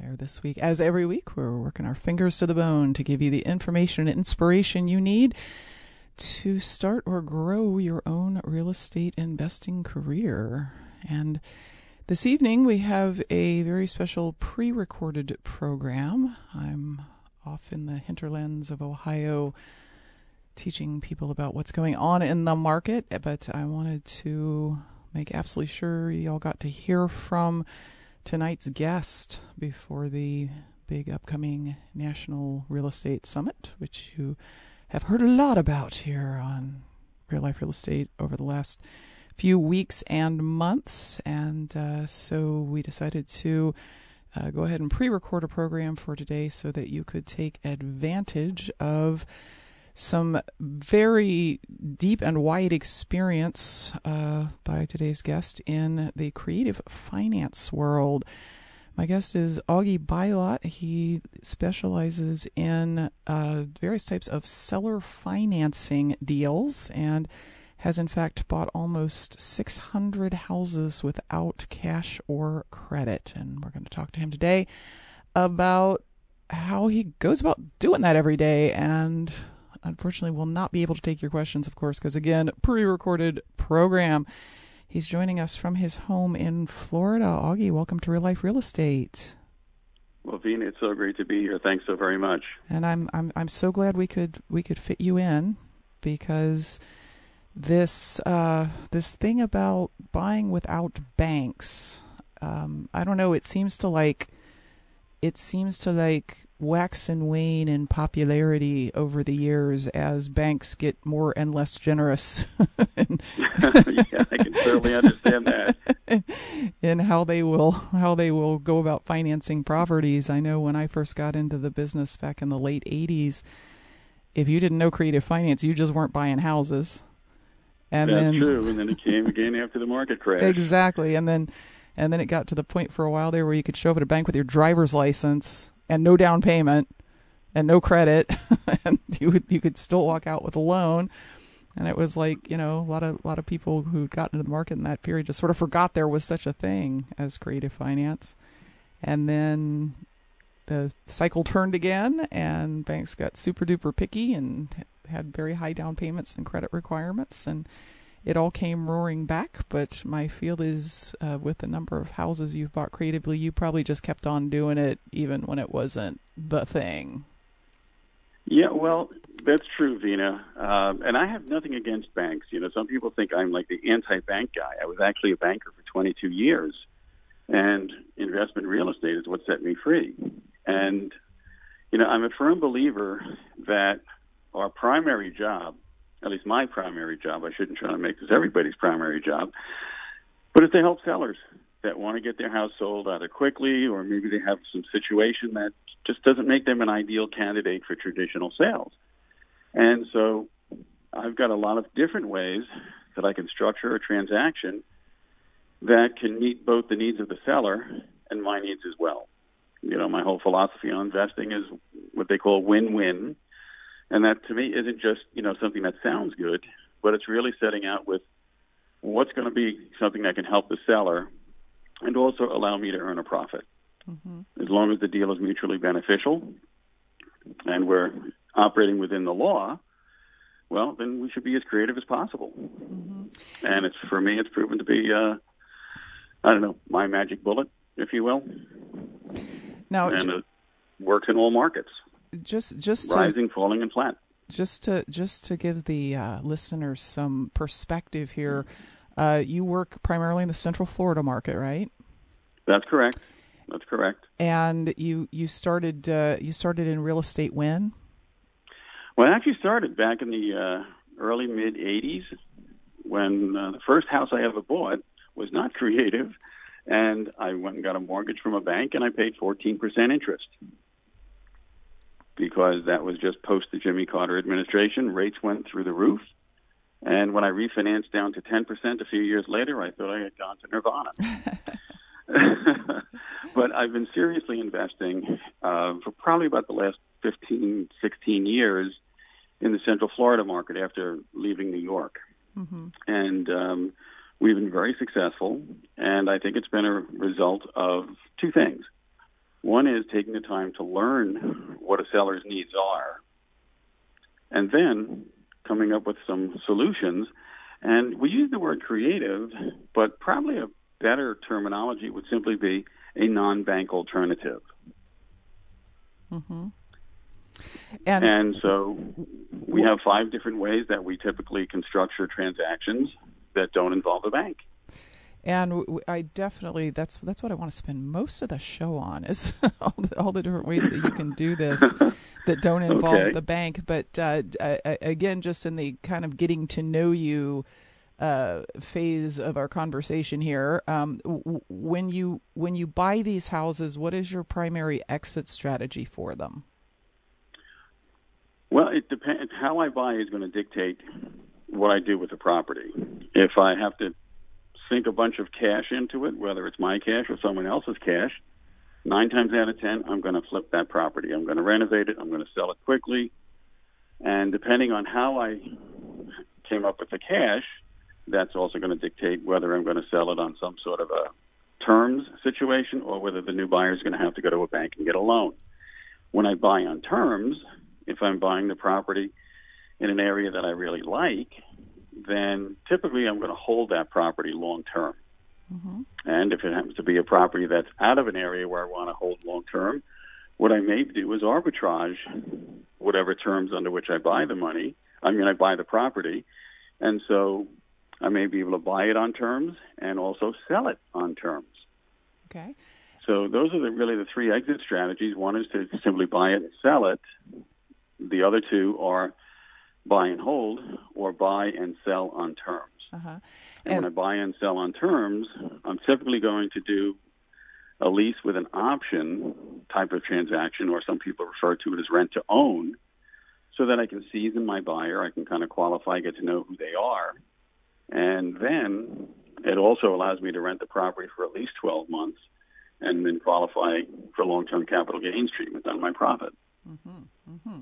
there this week. As every week, we're working our fingers to the bone to give you the information and inspiration you need to start or grow your own real estate investing career. And this evening, we have a very special pre recorded program. I'm off in the hinterlands of Ohio teaching people about what's going on in the market, but I wanted to make absolutely sure y'all got to hear from tonight's guest before the big upcoming National Real Estate Summit, which you have heard a lot about here on Real Life Real Estate over the last few weeks and months. And uh, so we decided to uh, go ahead and pre record a program for today so that you could take advantage of some very deep and wide experience uh, by today's guest in the creative finance world. My guest is Augie Byllott. He specializes in uh, various types of seller financing deals and has, in fact, bought almost 600 houses without cash or credit. And we're going to talk to him today about how he goes about doing that every day and unfortunately will not be able to take your questions, of course, because again, pre recorded program. He's joining us from his home in Florida. Augie, welcome to Real Life Real Estate. Well, Vena, it's so great to be here. Thanks so very much. And I'm I'm I'm so glad we could we could fit you in because this uh, this thing about buying without banks, um, I don't know. It seems to like it seems to like wax and wane in popularity over the years as banks get more and less generous. yeah, I can certainly understand that. in how they will how they will go about financing properties. I know when I first got into the business back in the late '80s, if you didn't know creative finance, you just weren't buying houses. And That's then, true. And then it came again after the market crash. Exactly. And then and then it got to the point for a while there where you could show up at a bank with your driver's license and no down payment and no credit, and you would, you could still walk out with a loan. And it was like you know a lot of a lot of people who got into the market in that period just sort of forgot there was such a thing as creative finance, and then the cycle turned again, and banks got super duper picky and had very high down payments and credit requirements, and it all came roaring back. But my feel is, uh, with the number of houses you've bought creatively, you probably just kept on doing it even when it wasn't the thing. Yeah, well, that's true, Vena. Um, and I have nothing against banks. You know, some people think I'm like the anti-bank guy. I was actually a banker for 22 years, and investment real estate is what set me free. And you know, I'm a firm believer that our primary job at least my primary job. I shouldn't try to make this everybody's primary job, but it's to help sellers that want to get their house sold either quickly or maybe they have some situation that just doesn't make them an ideal candidate for traditional sales. And so I've got a lot of different ways that I can structure a transaction that can meet both the needs of the seller and my needs as well. You know, my whole philosophy on investing is what they call win-win and that to me isn't just, you know, something that sounds good, but it's really setting out with what's going to be something that can help the seller and also allow me to earn a profit. Mm-hmm. As long as the deal is mutually beneficial and we're operating within the law, well, then we should be as creative as possible. Mm-hmm. And it's for me, it's proven to be uh, I don't know, my magic bullet, if you will. Now, and it works in all markets. Just, just rising, to, falling, and flat. Just to just to give the uh, listeners some perspective here, uh, you work primarily in the Central Florida market, right? That's correct. That's correct. And you you started uh, you started in real estate when? Well, I actually started back in the uh, early mid '80s when uh, the first house I ever bought was not creative, and I went and got a mortgage from a bank, and I paid 14% interest because that was just post the Jimmy Carter administration. Rates went through the roof. And when I refinanced down to 10% a few years later, I thought I had gone to nirvana. but I've been seriously investing uh, for probably about the last 15, 16 years in the Central Florida market after leaving New York. Mm-hmm. And um, we've been very successful. And I think it's been a result of two things. One is taking the time to learn what a seller's needs are, and then coming up with some solutions. And we use the word creative, but probably a better terminology would simply be a non bank alternative. Mm-hmm. And, and so we have five different ways that we typically can structure transactions that don't involve a bank. And I definitely that's that's what I want to spend most of the show on is all the, all the different ways that you can do this that don't involve okay. the bank. But uh, again, just in the kind of getting to know you uh, phase of our conversation here, um, when you when you buy these houses, what is your primary exit strategy for them? Well, it depends. How I buy is going to dictate what I do with the property. If I have to sink a bunch of cash into it, whether it's my cash or someone else's cash, nine times out of ten, I'm going to flip that property. I'm going to renovate it. I'm going to sell it quickly. And depending on how I came up with the cash, that's also going to dictate whether I'm going to sell it on some sort of a terms situation or whether the new buyer is going to have to go to a bank and get a loan. When I buy on terms, if I'm buying the property in an area that I really like, then typically I'm going to hold that property long term. Mm-hmm. And if it happens to be a property that's out of an area where I want to hold long term, what I may do is arbitrage whatever terms under which I buy the money. I mean, I buy the property, and so I may be able to buy it on terms and also sell it on terms. Okay. So those are the, really the three exit strategies. One is to simply buy it and sell it. The other two are buy and hold or buy and sell on terms. Uh-huh. And, and when I buy and sell on terms, I'm typically going to do a lease with an option type of transaction, or some people refer to it as rent to own, so that I can season my buyer, I can kind of qualify, get to know who they are, and then it also allows me to rent the property for at least 12 months and then qualify for long term capital gains treatment on my profit. Mm-hmm. Mm-hmm.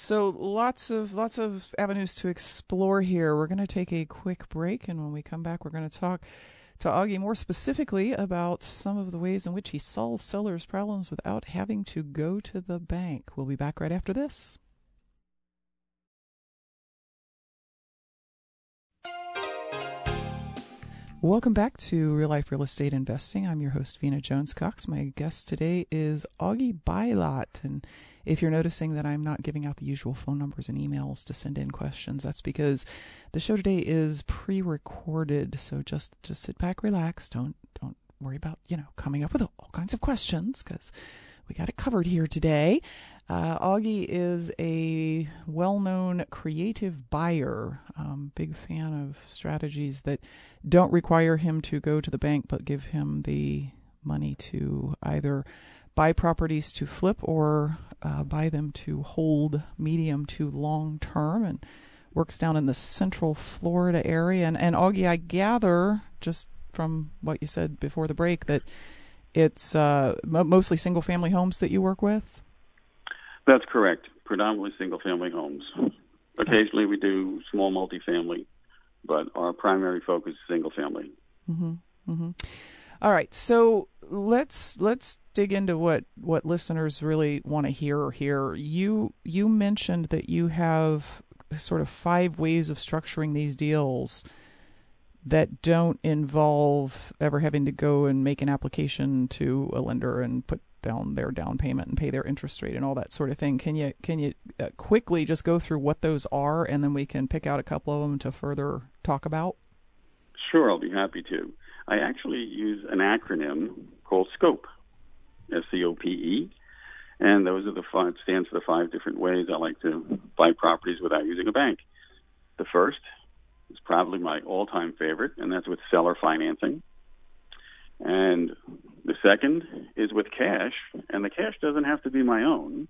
So lots of lots of avenues to explore here. We're going to take a quick break, and when we come back, we're going to talk to Augie more specifically about some of the ways in which he solves sellers' problems without having to go to the bank. We'll be back right after this. Welcome back to Real Life Real Estate Investing. I'm your host, Vena Jones Cox. My guest today is Augie Byllott. And if you're noticing that I'm not giving out the usual phone numbers and emails to send in questions, that's because the show today is pre-recorded. So just just sit back, relax. Don't don't worry about you know coming up with all kinds of questions because we got it covered here today. Uh, Augie is a well known creative buyer, um, big fan of strategies that don't require him to go to the bank but give him the money to either buy properties to flip or uh, buy them to hold medium to long term and works down in the central Florida area. And, and Augie, I gather just from what you said before the break that it's uh, mostly single family homes that you work with? That's correct. Predominantly single family homes. Occasionally we do small multifamily, but our primary focus is single family. Mm-hmm. Mm-hmm. All right, so let's let's dig into what what listeners really want to hear here. You you mentioned that you have sort of five ways of structuring these deals that don't involve ever having to go and make an application to a lender and put down their down payment and pay their interest rate and all that sort of thing. Can you can you uh, quickly just go through what those are and then we can pick out a couple of them to further talk about? Sure, I'll be happy to. I actually use an acronym called SCOPE, S C O P E, and those are the five stands for the five different ways I like to buy properties without using a bank. The first is probably my all-time favorite, and that's with seller financing. And the second is with cash, and the cash doesn't have to be my own.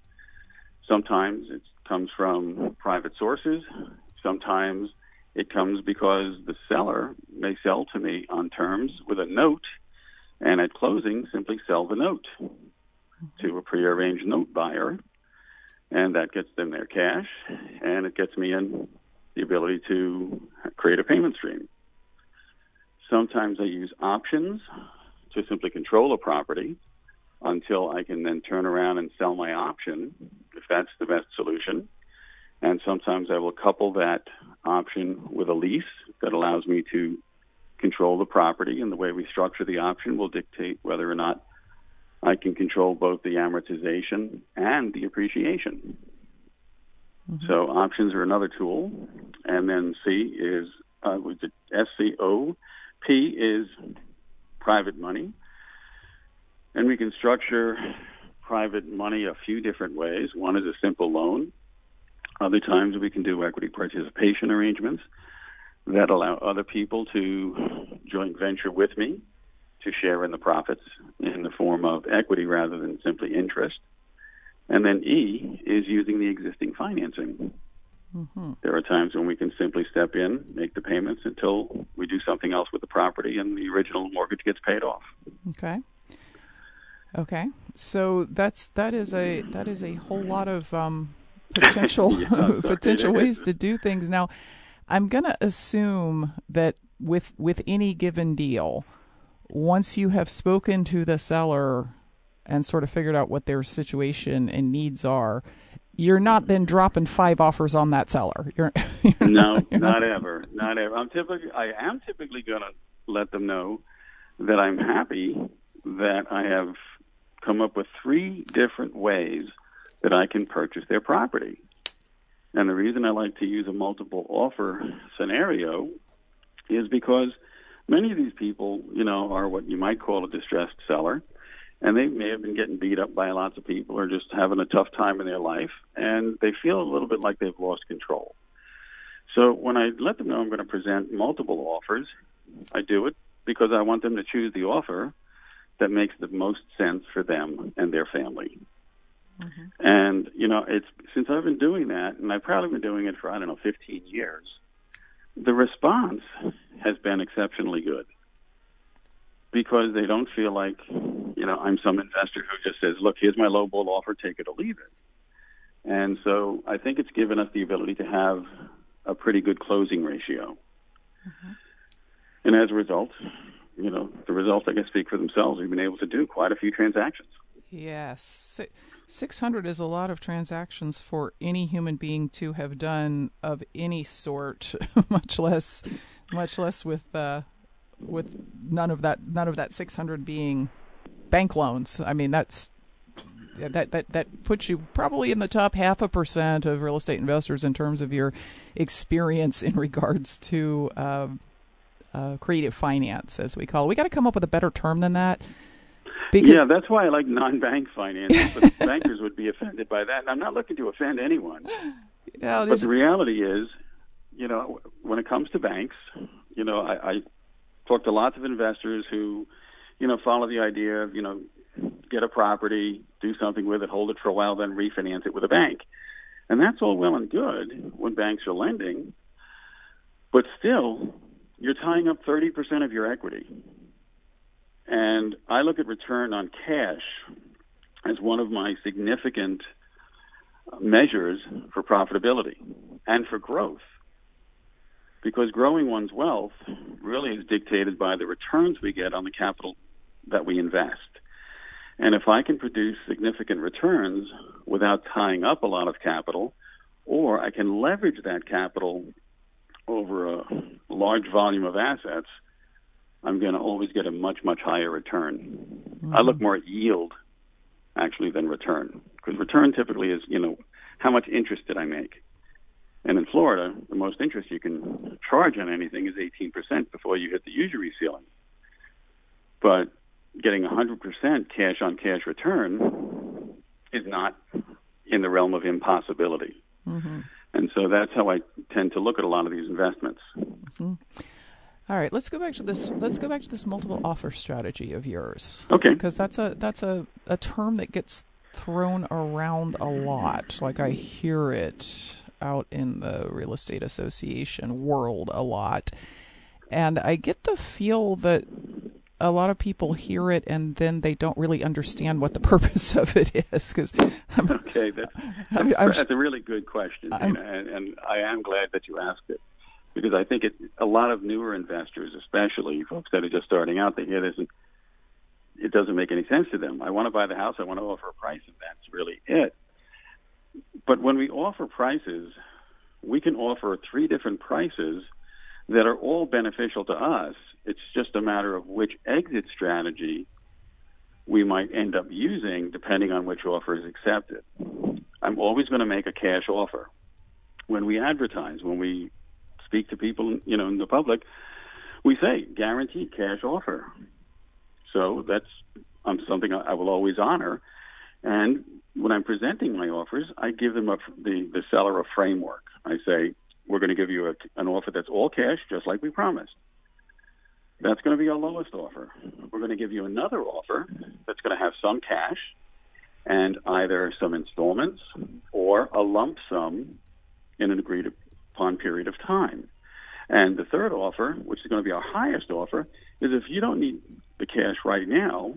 Sometimes it comes from private sources. Sometimes it comes because the seller may sell to me on terms with a note, and at closing, simply sell the note to a prearranged note buyer, and that gets them their cash, and it gets me in the ability to create a payment stream. Sometimes I use options to simply control a property until I can then turn around and sell my option if that's the best solution. And sometimes I will couple that option with a lease that allows me to control the property, and the way we structure the option will dictate whether or not I can control both the amortization and the appreciation. Mm-hmm. So options are another tool, and then C is uh, S C O P is private money, and we can structure private money a few different ways. One is a simple loan. Other times we can do equity participation arrangements that allow other people to joint venture with me to share in the profits in the form of equity rather than simply interest. And then E is using the existing financing. Mm-hmm. There are times when we can simply step in, make the payments until we do something else with the property and the original mortgage gets paid off. Okay. Okay. So that's that is a that is a whole lot of um, potential yeah, potential ways to do things. Now, I'm going to assume that with with any given deal, once you have spoken to the seller and sort of figured out what their situation and needs are, you're not then dropping five offers on that seller. You're, you're no, not, not, not ever, not ever. I'm typically, I am typically going to let them know that I'm happy that I have come up with three different ways that I can purchase their property. And the reason I like to use a multiple offer scenario is because many of these people, you know, are what you might call a distressed seller and they may have been getting beat up by lots of people or just having a tough time in their life and they feel a little bit like they've lost control. So when I let them know I'm going to present multiple offers, I do it because I want them to choose the offer that makes the most sense for them and their family. Mm-hmm. And you know, it's since I've been doing that, and I've probably been doing it for I don't know 15 years. The response has been exceptionally good because they don't feel like, you know, I'm some investor who just says, look, here's my low ball offer, take it or leave it. And so I think it's given us the ability to have a pretty good closing ratio. Mm-hmm. And as a result, you know, the results, I guess, speak for themselves. We've been able to do quite a few transactions. Yes. 600 is a lot of transactions for any human being to have done of any sort, much less much less with uh, with none of that none of that 600 being bank loans. I mean, that's that that that puts you probably in the top half a percent of real estate investors in terms of your experience in regards to uh, uh, creative finance, as we call it. We got to come up with a better term than that. Because yeah, that's why I like non-bank finance. But bankers would be offended by that, and I'm not looking to offend anyone. But the reality is, you know, when it comes to banks, you know, I, I talked to lots of investors who, you know, follow the idea of, you know, get a property, do something with it, hold it for a while, then refinance it with a bank. And that's all well and good when banks are lending, but still, you're tying up 30% of your equity. And I look at return on cash as one of my significant measures for profitability and for growth because growing one's wealth really is dictated by the returns we get on the capital that we invest. And if I can produce significant returns without tying up a lot of capital, or I can leverage that capital over a large volume of assets, I'm going to always get a much, much higher return. Mm-hmm. I look more at yield actually than return because return typically is, you know, how much interest did I make? And in Florida, the most interest you can charge on anything is 18% before you hit the usury ceiling. But getting 100% cash on cash return is not in the realm of impossibility. Mm-hmm. And so that's how I tend to look at a lot of these investments. Mm-hmm. All right, let's go back to this. Let's go back to this multiple offer strategy of yours. Okay. Because that's a that's a, a term that gets thrown around a lot. Like I hear it out in the real estate association world a lot. And I get the feel that a lot of people hear it and then they don't really understand what the purpose of it is. Cause I'm, okay, that, I'm, I'm, that's a really good question, and, and I am glad that you asked it because I think it, a lot of newer investors, especially folks that are just starting out, they hear this and it doesn't make any sense to them. I want to buy the house, I want to offer a price, and that's really it. But when we offer prices, we can offer three different prices that are all beneficial to us. It's just a matter of which exit strategy we might end up using depending on which offer is accepted. I'm always going to make a cash offer. When we advertise, when we speak to people, you know, in the public, we say guaranteed cash offer. So that's um, something I will always honor. And when I'm presenting my offers, I give them a, the the seller a framework. I say we're going to give you a, an offer that's all cash, just like we promised. That's going to be our lowest offer. We're going to give you another offer that's going to have some cash and either some installments or a lump sum in an agreed upon period of time. And the third offer, which is going to be our highest offer, is if you don't need the cash right now,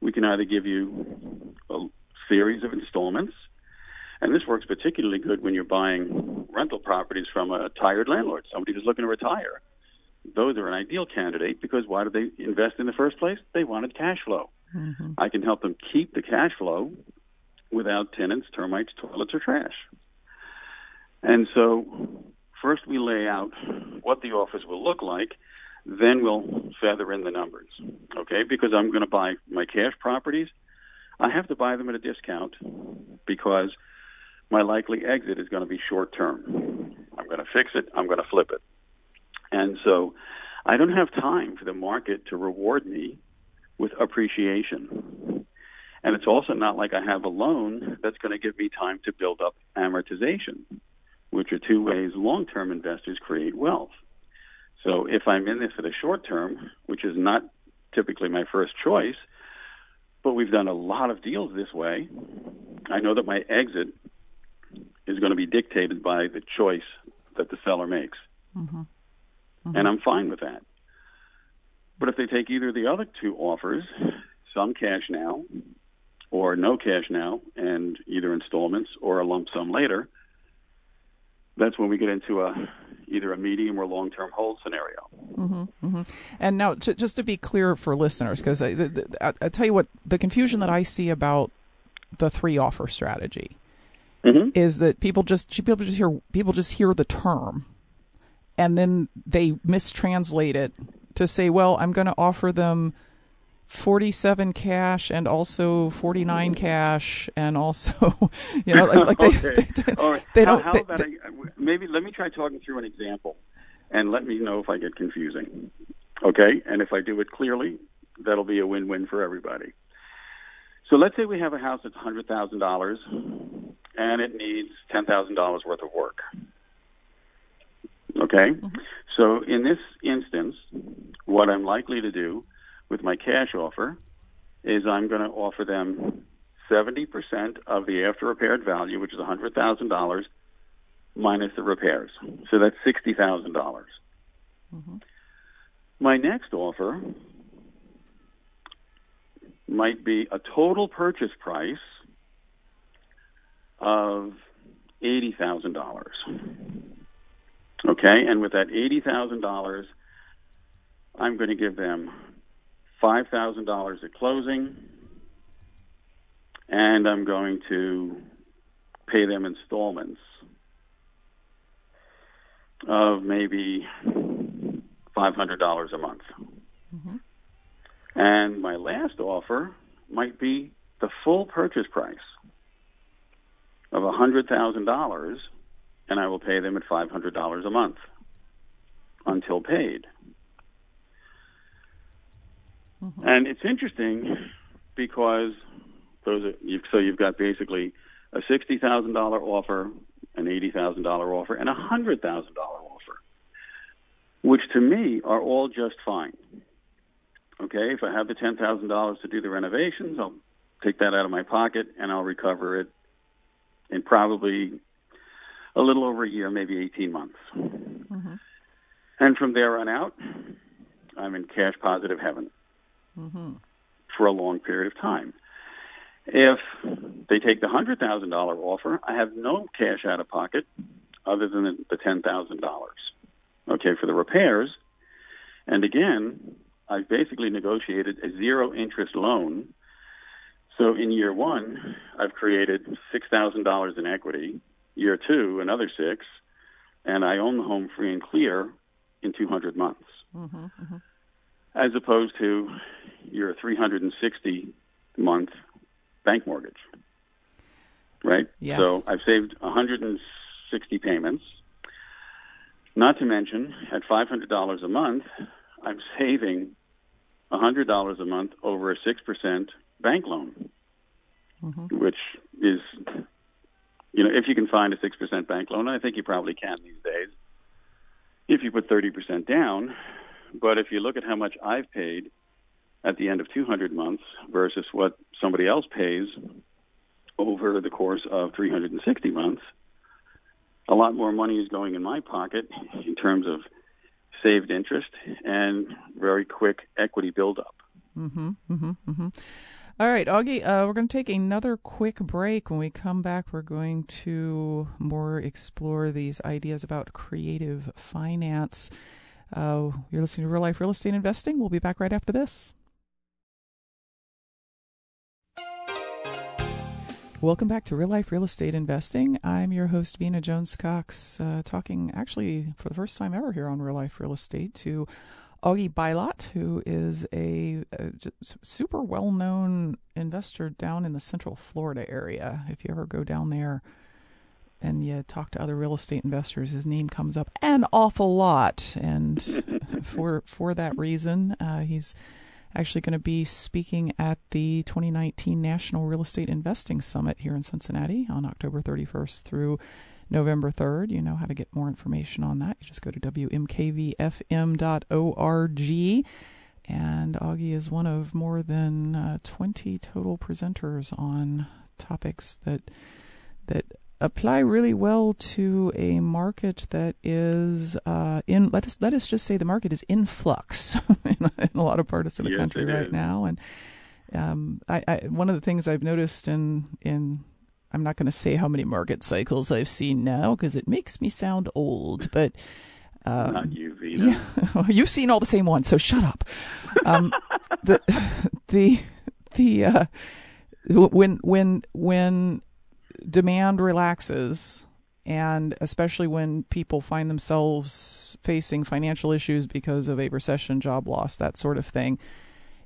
we can either give you a series of installments and this works particularly good when you're buying rental properties from a tired landlord, somebody who's looking to retire. Those are an ideal candidate because why did they invest in the first place? They wanted cash flow. Mm-hmm. I can help them keep the cash flow without tenants, termites, toilets, or trash. And so, first we lay out what the offers will look like, then we'll feather in the numbers. Okay? Because I'm going to buy my cash properties, I have to buy them at a discount because my likely exit is going to be short term. I'm going to fix it, I'm going to flip it. And so I don't have time for the market to reward me with appreciation. And it's also not like I have a loan that's going to give me time to build up amortization, which are two ways long term investors create wealth. So if I'm in this for the short term, which is not typically my first choice, but we've done a lot of deals this way, I know that my exit is going to be dictated by the choice that the seller makes. Mm-hmm. Mm-hmm. And I'm fine with that. But if they take either of the other two offers, some cash now or no cash now, and either installments or a lump sum later, that's when we get into a either a medium or long term hold scenario. Mm-hmm, mm-hmm. And now, to, just to be clear for listeners, because I, I, I, tell you what, the confusion that I see about the three offer strategy mm-hmm. is that people just people just hear people just hear the term, and then they mistranslate it to say, "Well, I'm going to offer them." 47 cash and also 49 cash and also you know like, like they, okay. they, All right. they don't how, how about they, a, maybe let me try talking through an example and let me know if i get confusing okay and if i do it clearly that'll be a win-win for everybody so let's say we have a house that's $100000 and it needs $10,000 worth of work. Okay? Mm-hmm. So in this instance, what I'm likely to do with my cash offer is I'm going to offer them 70% of the after repaired value, which is $100,000 minus the repairs. So that's $60,000. Mm-hmm. My next offer might be a total purchase price of $80,000. Okay, and with that $80,000, I'm going to give them $5,000 at closing, and I'm going to pay them installments of maybe $500 a month. Mm-hmm. And my last offer might be the full purchase price of $100,000, and I will pay them at $500 a month until paid. Mm-hmm. And it's interesting because those are, you've, so you've got basically a sixty thousand dollar offer, an eighty thousand dollar offer, and a hundred thousand dollar offer, which to me are all just fine. Okay, if I have the ten thousand dollars to do the renovations, I'll take that out of my pocket and I'll recover it in probably a little over a year, maybe eighteen months. Mm-hmm. And from there on out, I'm in cash positive heaven mm-hmm. for a long period of time. If they take the hundred thousand dollar offer, I have no cash out of pocket other than the ten thousand dollars. Okay, for the repairs. And again, I've basically negotiated a zero interest loan. So in year one, I've created six thousand dollars in equity. Year two, another six, and I own the home free and clear in 200 months, mm-hmm, mm-hmm. As opposed to your 360 month bank mortgage. Right? Yes. So I've saved 160 payments. Not to mention, at $500 a month, I'm saving $100 a month over a 6% bank loan, mm-hmm. which is, you know, if you can find a 6% bank loan, I think you probably can these days, if you put 30% down. But if you look at how much I've paid at the end of 200 months versus what somebody else pays over the course of 360 months, a lot more money is going in my pocket in terms of saved interest and very quick equity buildup. Mm-hmm, mm-hmm, mm-hmm. All right, Augie, uh, we're going to take another quick break. When we come back, we're going to more explore these ideas about creative finance. Uh, you're listening to Real Life Real Estate Investing. We'll be back right after this. Welcome back to Real Life Real Estate Investing. I'm your host, Vena Jones Cox, uh, talking actually for the first time ever here on Real Life Real Estate to Augie Byllott, who is a, a super well known investor down in the Central Florida area. If you ever go down there and you talk to other real estate investors, his name comes up an awful lot. And for, for that reason, uh, he's actually going to be speaking at the 2019 National Real Estate Investing Summit here in Cincinnati on October 31st through November 3rd. You know how to get more information on that. You just go to wmkvfm.org. And Augie is one of more than uh, 20 total presenters on topics that that apply really well to a market that is uh, in let us let us just say the market is in flux in, in, a lot of parts of the yes, country right is. now and um, I, I, one of the things I've noticed in in I'm not going to say how many market cycles I've seen now because it makes me sound old but um, not you Vena. Yeah, you've seen all the same ones so shut up um, the the the uh, when when when demand relaxes, and especially when people find themselves facing financial issues because of a recession, job loss, that sort of thing,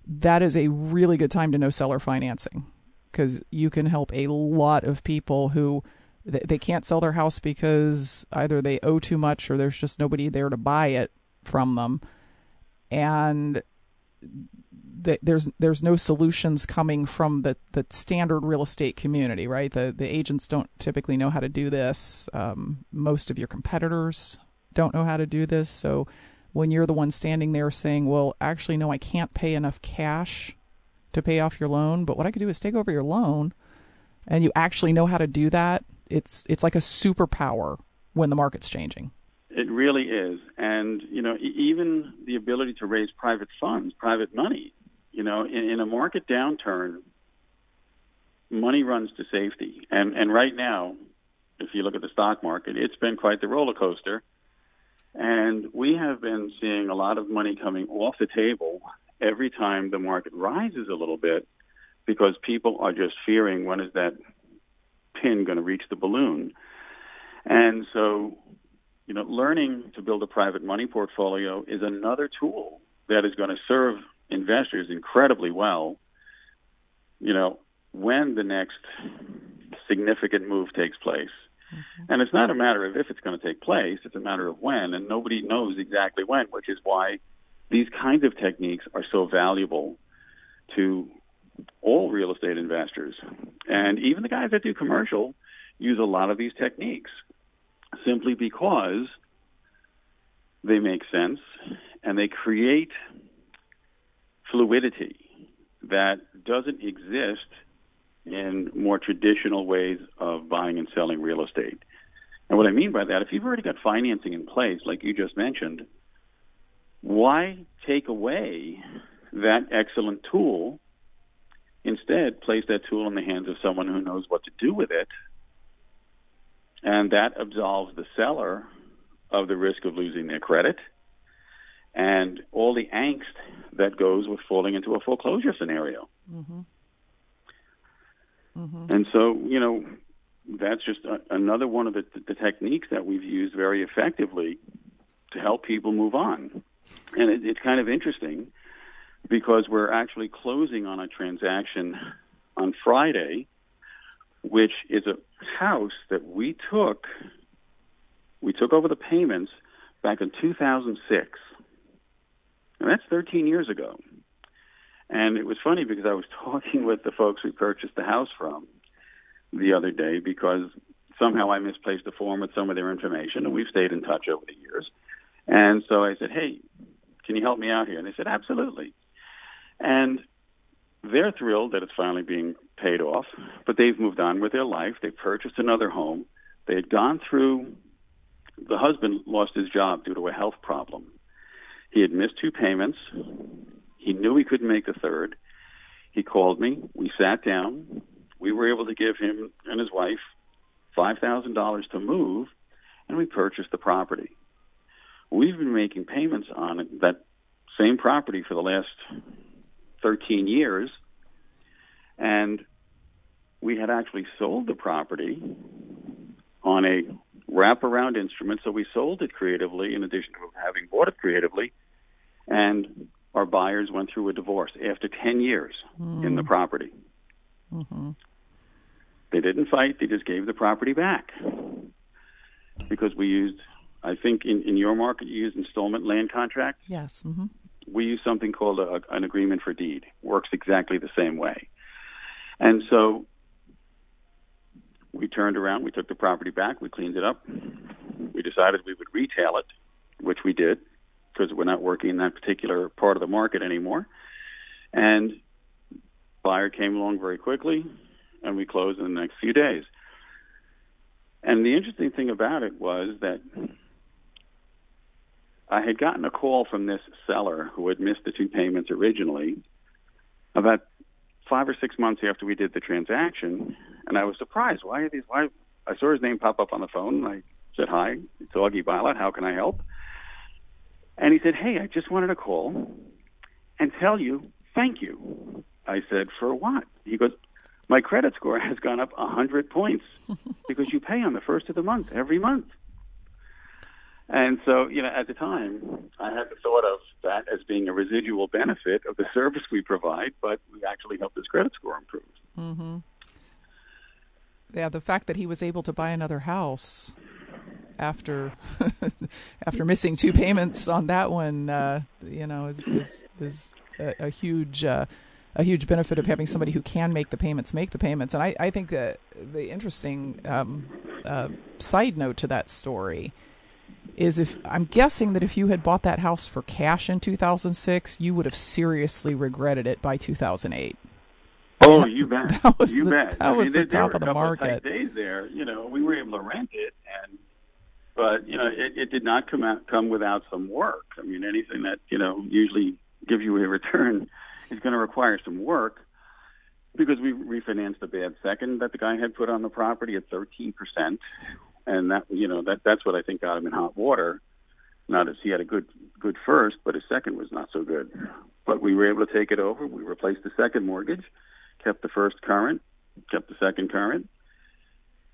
that is a really good time to know seller financing because you can help a lot of people who they can't sell their house because either they owe too much or there's just nobody there to buy it from them. And there's there's no solutions coming from the, the standard real estate community, right? The the agents don't typically know how to do this. Um, most of your competitors don't know how to do this. So when you're the one standing there saying, "Well, actually, no, I can't pay enough cash to pay off your loan, but what I could do is take over your loan," and you actually know how to do that, it's it's like a superpower when the market's changing. It really is, and you know, even the ability to raise private funds, private money, you know, in, in a market downturn, money runs to safety. And and right now, if you look at the stock market, it's been quite the roller coaster. And we have been seeing a lot of money coming off the table every time the market rises a little bit because people are just fearing when is that pin going to reach the balloon. And so you know, learning to build a private money portfolio is another tool that is going to serve investors incredibly well. You know, when the next significant move takes place. Mm-hmm. And it's not a matter of if it's going to take place, it's a matter of when, and nobody knows exactly when, which is why these kinds of techniques are so valuable to all real estate investors. And even the guys that do commercial use a lot of these techniques simply because they make sense and they create fluidity that doesn't exist in more traditional ways of buying and selling real estate. And what I mean by that, if you've already got financing in place, like you just mentioned, why take away that excellent tool? Instead, place that tool in the hands of someone who knows what to do with it and that absolves the seller of the risk of losing their credit and all the angst that goes with falling into a foreclosure scenario. Mm-hmm. Mm-hmm. And so, you know, that's just a, another one of the, the techniques that we've used very effectively to help people move on. And it, it's kind of interesting because we're actually closing on a transaction on Friday which is a house that we took we took over the payments back in 2006. And that's 13 years ago. And it was funny because I was talking with the folks we purchased the house from the other day because somehow I misplaced a form with some of their information, and we've stayed in touch over the years. And so I said, "Hey, can you help me out here?" And they said, "Absolutely." And they're thrilled that it's finally being paid off, but they've moved on with their life. They've purchased another home. They had gone through, the husband lost his job due to a health problem. He had missed two payments. He knew he couldn't make the third. He called me. We sat down. We were able to give him and his wife $5,000 to move, and we purchased the property. We've been making payments on that same property for the last 13 years and we had actually sold the property on a wraparound instrument. So we sold it creatively in addition to having bought it creatively. And our buyers went through a divorce after 10 years mm. in the property. Mm-hmm. They didn't fight, they just gave the property back. Because we used, I think in, in your market, you use installment land contracts. Yes. Mm-hmm. We use something called a, an agreement for deed. Works exactly the same way. And so we turned around, we took the property back, we cleaned it up. We decided we would retail it, which we did because we're not working in that particular part of the market anymore. And buyer came along very quickly, and we closed in the next few days. And the interesting thing about it was that I had gotten a call from this seller who had missed the two payments originally about five or six months after we did the transaction, and I was surprised. Why are these? Why? I saw his name pop up on the phone. I said, "Hi, it's Augie Byllott. How can I help?" And he said, "Hey, I just wanted to call and tell you thank you." I said, "For what?" He goes, "My credit score has gone up a hundred points because you pay on the first of the month every month." And so, you know, at the time, I had the thought of that as being a residual benefit of the service we provide, but we actually helped his credit score improve. Mm-hmm. Yeah, the fact that he was able to buy another house after after missing two payments on that one, uh, you know, is is, is a, a huge. Uh, a huge benefit of having somebody who can make the payments make the payments. And I, I think that the interesting um, uh, side note to that story is if I'm guessing that if you had bought that house for cash in 2006, you would have seriously regretted it by 2008. Oh, you bet. That was you the, bet. That I was mean, the top of the market. Of days there, you know, we were able to rent it, and but you know, it, it did not come out come without some work. I mean, anything that you know usually gives you a return is going to require some work because we refinanced a bad second that the guy had put on the property at 13 percent and that you know that that's what I think got him in hot water. Not as he had a good good first, but his second was not so good. But we were able to take it over. We replaced the second mortgage, kept the first current, kept the second current,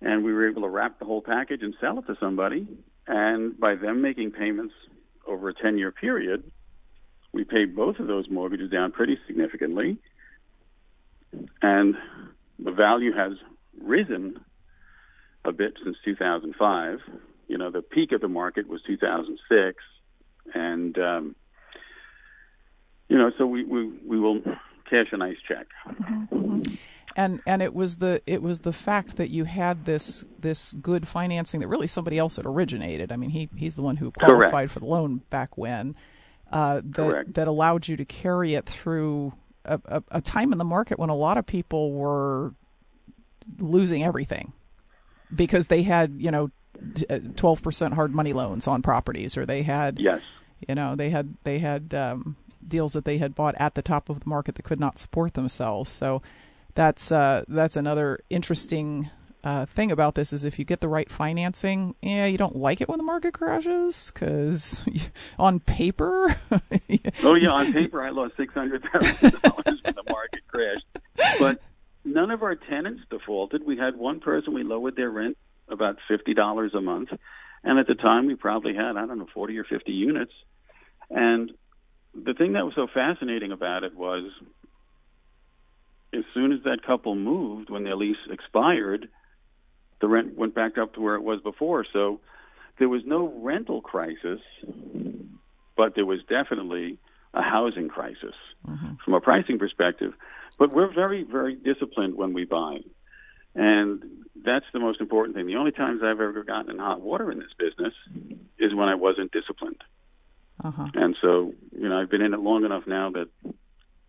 and we were able to wrap the whole package and sell it to somebody And by them making payments over a 10 year period, we paid both of those mortgages down pretty significantly. And the value has risen a bit since 2005. You know, the peak of the market was 2006. And, um, you know, so we, we, we will cash a nice check. Mm-hmm, mm-hmm. And and it was the it was the fact that you had this this good financing that really somebody else had originated. I mean, he he's the one who qualified Correct. for the loan back when. Uh, that Correct. that allowed you to carry it through a, a, a time in the market when a lot of people were losing everything because they had you know uh, twelve percent hard money loans on properties, or they had Yes. you know they had they had um, deals that they had bought at the top of the market that could not support themselves. So that's uh, that's another interesting uh, thing about this is if you get the right financing, yeah, you don't like it when the market crashes because on paper. oh yeah, on paper I lost six hundred thousand dollars when the market crashed, but none of our tenants defaulted. We had one person we lowered their rent about fifty dollars a month, and at the time we probably had I don't know forty or fifty units, and the thing that was so fascinating about it was as soon as that couple moved when their lease expired the rent went back up to where it was before. So there was no rental crisis but there was definitely a housing crisis mm-hmm. from a pricing perspective but we're very very disciplined when we buy and that's the most important thing the only times i've ever gotten in hot water in this business is when i wasn't disciplined uh-huh. and so, you know, I've been in it long enough now that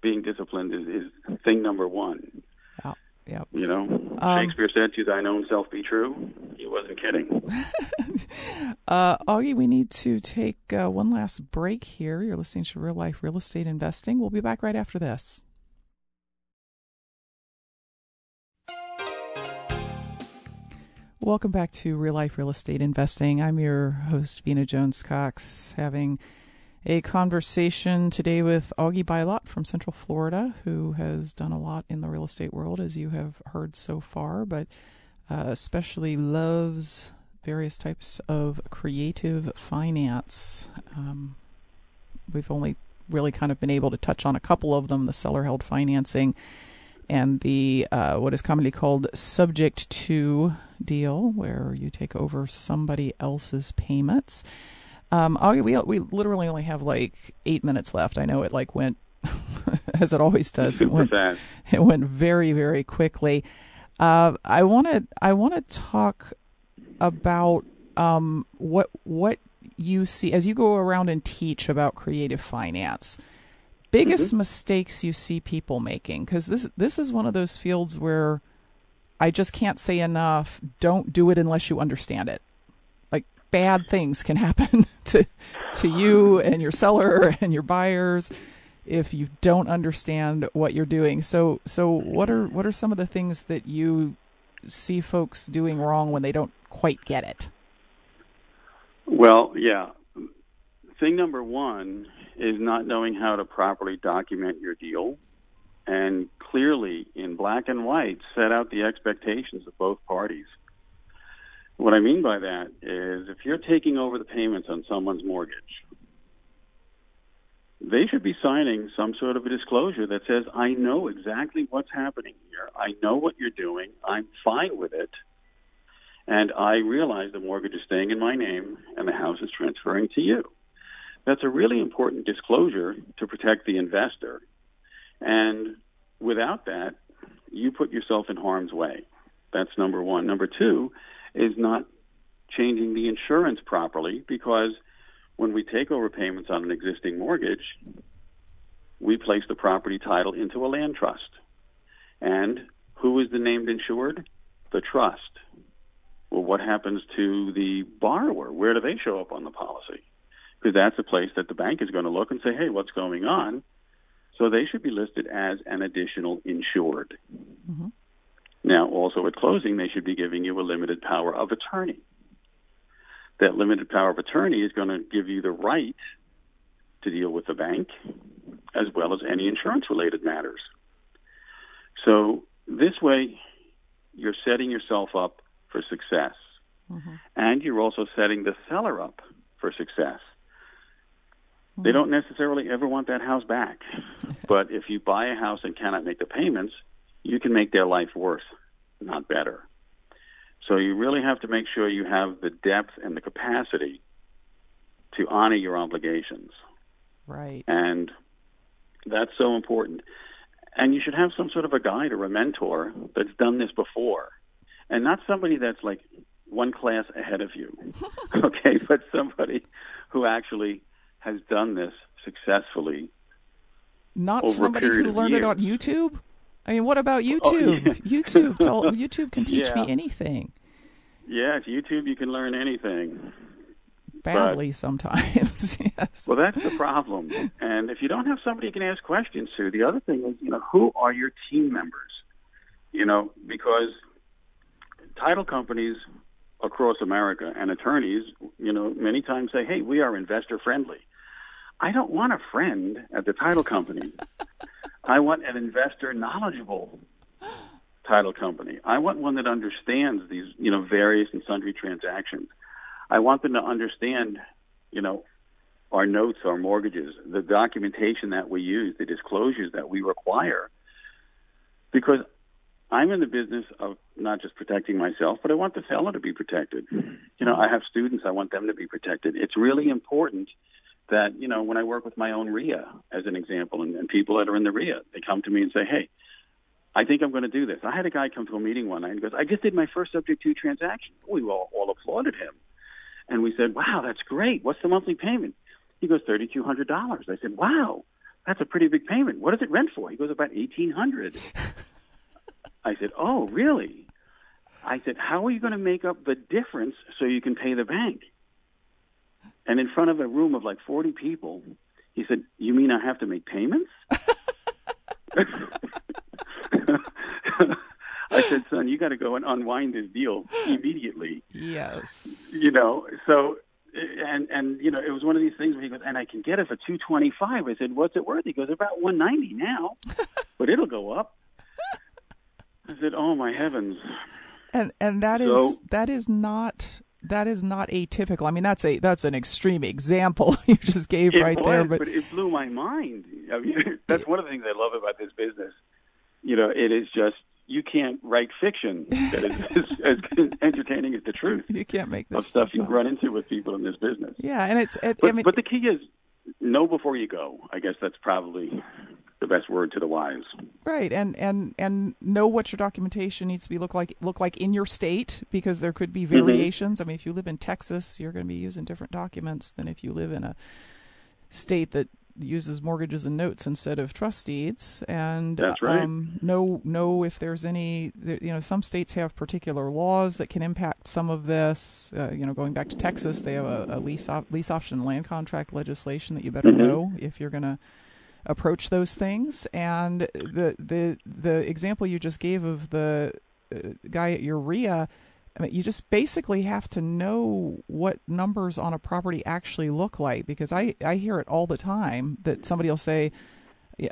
being disciplined is, is thing number one. Yeah. Yeah. You know, um, Shakespeare said, "To thine own self be true." Wasn't kidding. uh, Augie, we need to take uh, one last break here. You're listening to Real Life Real Estate Investing. We'll be back right after this. Welcome back to Real Life Real Estate Investing. I'm your host, Vena Jones Cox, having a conversation today with Augie Byllott from Central Florida, who has done a lot in the real estate world, as you have heard so far, but uh, especially loves various types of creative finance. Um, we've only really kind of been able to touch on a couple of them the seller held financing and the uh, what is commonly called subject to deal, where you take over somebody else's payments. Um, we we literally only have like eight minutes left. I know it like went as it always does. It went. It went very very quickly. Uh, I want to I want to talk about um, what what you see as you go around and teach about creative finance biggest mm-hmm. mistakes you see people making because this this is one of those fields where I just can't say enough don't do it unless you understand it like bad things can happen to to you and your seller and your buyers if you don't understand what you're doing. So so what are what are some of the things that you see folks doing wrong when they don't quite get it? Well yeah. Thing number 1 is not knowing how to properly document your deal. And clearly in black and white set out the expectations of both parties. What I mean by that is if you're taking over the payments on someone's mortgage, they should be signing some sort of a disclosure that says, I know exactly what's happening here. I know what you're doing. I'm fine with it. And I realize the mortgage is staying in my name and the house is transferring to you. That's a really important disclosure to protect the investor. And without that, you put yourself in harm's way. That's number one. Number two is not changing the insurance properly because when we take over payments on an existing mortgage, we place the property title into a land trust. And who is the named insured? The trust. Well, what happens to the borrower? Where do they show up on the policy? because that's a place that the bank is going to look and say, hey, what's going on? So they should be listed as an additional insured. Mm-hmm. Now, also at closing, they should be giving you a limited power of attorney. That limited power of attorney is going to give you the right to deal with the bank as well as any insurance related matters. So this way, you're setting yourself up for success. mm-hmm. and you're also setting the seller up for success. Mm-hmm. They don't necessarily ever want that house back, but if you buy a house and cannot make the payments, you can make their life worse, not better. So you really have to make sure you have the depth and the capacity to honor your obligations. Right. And that's so important. And you should have some sort of a guide or a mentor that's done this before. And not somebody that's like one class ahead of you. okay, but somebody who actually has done this successfully. Not somebody who learned it on YouTube? I mean, what about YouTube? Oh, yeah. YouTube, YouTube can teach yeah. me anything. Yes, YouTube, you can learn anything badly but, sometimes. yes. Well, that's the problem. And if you don't have somebody you can ask questions to, the other thing is, you know, who are your team members? You know, because title companies across America and attorneys, you know, many times say, "Hey, we are investor friendly." I don't want a friend at the title company. I want an investor knowledgeable title company. I want one that understands these, you know, various and sundry transactions. I want them to understand, you know, our notes, our mortgages, the documentation that we use, the disclosures that we require. Because I'm in the business of not just protecting myself, but I want the seller to be protected. You know, I have students, I want them to be protected. It's really important that, you know, when I work with my own REIA, as an example, and, and people that are in the REIA, they come to me and say, hey, I think I'm going to do this. I had a guy come to a meeting one night and goes, I just did my first subject to transaction. We all, all applauded him. And we said, wow, that's great. What's the monthly payment? He goes, $3,200. I said, wow, that's a pretty big payment. What does it rent for? He goes, about 1800 I said, oh, really? I said, how are you going to make up the difference so you can pay the bank? And in front of a room of like 40 people, he said, you mean I have to make payments? I said, son, you got to go and unwind this deal immediately. Yes. You know, so and and you know, it was one of these things where he goes, and I can get it for two twenty five. I said, what's it worth? He goes, about one ninety now, but it'll go up. I said, oh my heavens. And and that so, is that is not that is not atypical. I mean, that's a that's an extreme example you just gave right was, there, but, but it blew my mind. I mean, that's one of the things I love about this business. You know, it is just you can't write fiction that is as, as entertaining as the truth. You can't make this of stuff you run into with people in this business. Yeah, and it's. It, but, I mean, but the key is know before you go. I guess that's probably the best word to the wise. Right, and and and know what your documentation needs to be look like look like in your state because there could be mm-hmm. variations. Mm-hmm. I mean, if you live in Texas, you're going to be using different documents than if you live in a state that uses mortgages and notes instead of trust deeds and That's right. um, know know if there's any you know some states have particular laws that can impact some of this uh, you know going back to Texas they have a, a lease op- lease option land contract legislation that you better mm-hmm. know if you're going to approach those things and the the the example you just gave of the uh, guy at REIA, I mean, you just basically have to know what numbers on a property actually look like because I, I hear it all the time that somebody will say,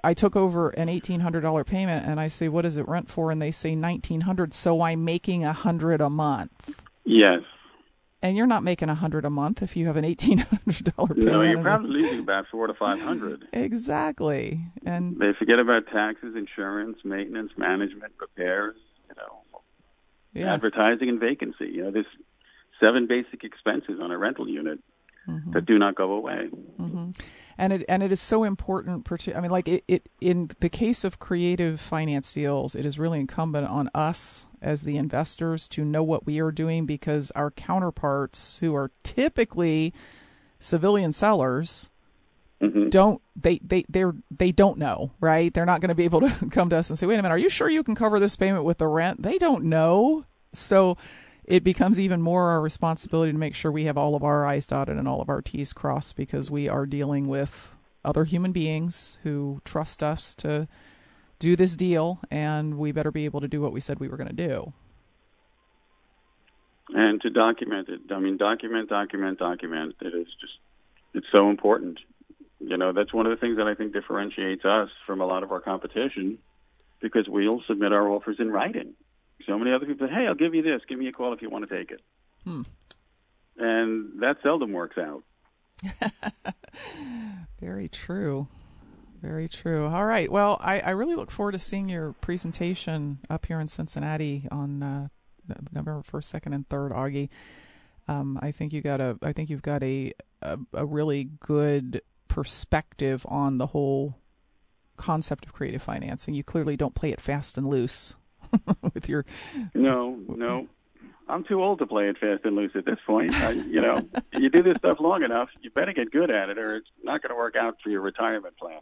I took over an eighteen hundred dollar payment and I say, what does it rent for? And they say nineteen hundred, so I'm making a hundred a month. Yes. And you're not making a hundred a month if you have an eighteen hundred dollar payment. No, you're probably losing about four to five hundred. Exactly, and they forget about taxes, insurance, maintenance, management, repairs. You know, yeah. advertising and vacancy. You know, there's seven basic expenses on a rental unit mm-hmm. that do not go away. Mm-hmm. And it and it is so important. I mean, like it, it in the case of creative finance deals, it is really incumbent on us as the investors to know what we are doing because our counterparts, who are typically civilian sellers, Mm-hmm. don't they they they're they don't know right they're not going to be able to come to us and say wait a minute are you sure you can cover this payment with the rent they don't know so it becomes even more our responsibility to make sure we have all of our i's dotted and all of our t's crossed because we are dealing with other human beings who trust us to do this deal and we better be able to do what we said we were going to do. And to document it. I mean document document document. It is just it's so important. You know, that's one of the things that I think differentiates us from a lot of our competition because we'll submit our offers in writing. So many other people say, hey, I'll give you this. Give me a call if you want to take it. Hmm. And that seldom works out. Very true. Very true. All right. Well, I, I really look forward to seeing your presentation up here in Cincinnati on uh, November first, second, and third. Augie, um, I think you got a. I think you've got a, a a really good perspective on the whole concept of creative financing. You clearly don't play it fast and loose with your. No, no. I'm too old to play it fast and loose at this point. I, you know, you do this stuff long enough, you better get good at it, or it's not going to work out for your retirement plan.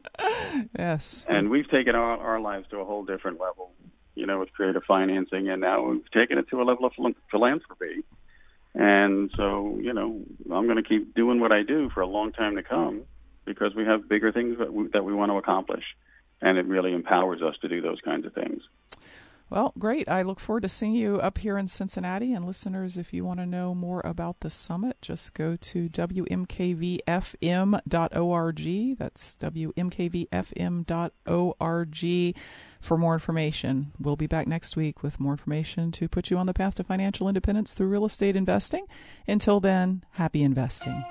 Yes. And we've taken our, our lives to a whole different level, you know, with creative financing, and now we've taken it to a level of philanthropy. And so, you know, I'm going to keep doing what I do for a long time to come because we have bigger things that we, that we want to accomplish, and it really empowers us to do those kinds of things. Well, great. I look forward to seeing you up here in Cincinnati. And listeners, if you want to know more about the summit, just go to WMKVFM.org. That's WMKVFM.org for more information. We'll be back next week with more information to put you on the path to financial independence through real estate investing. Until then, happy investing.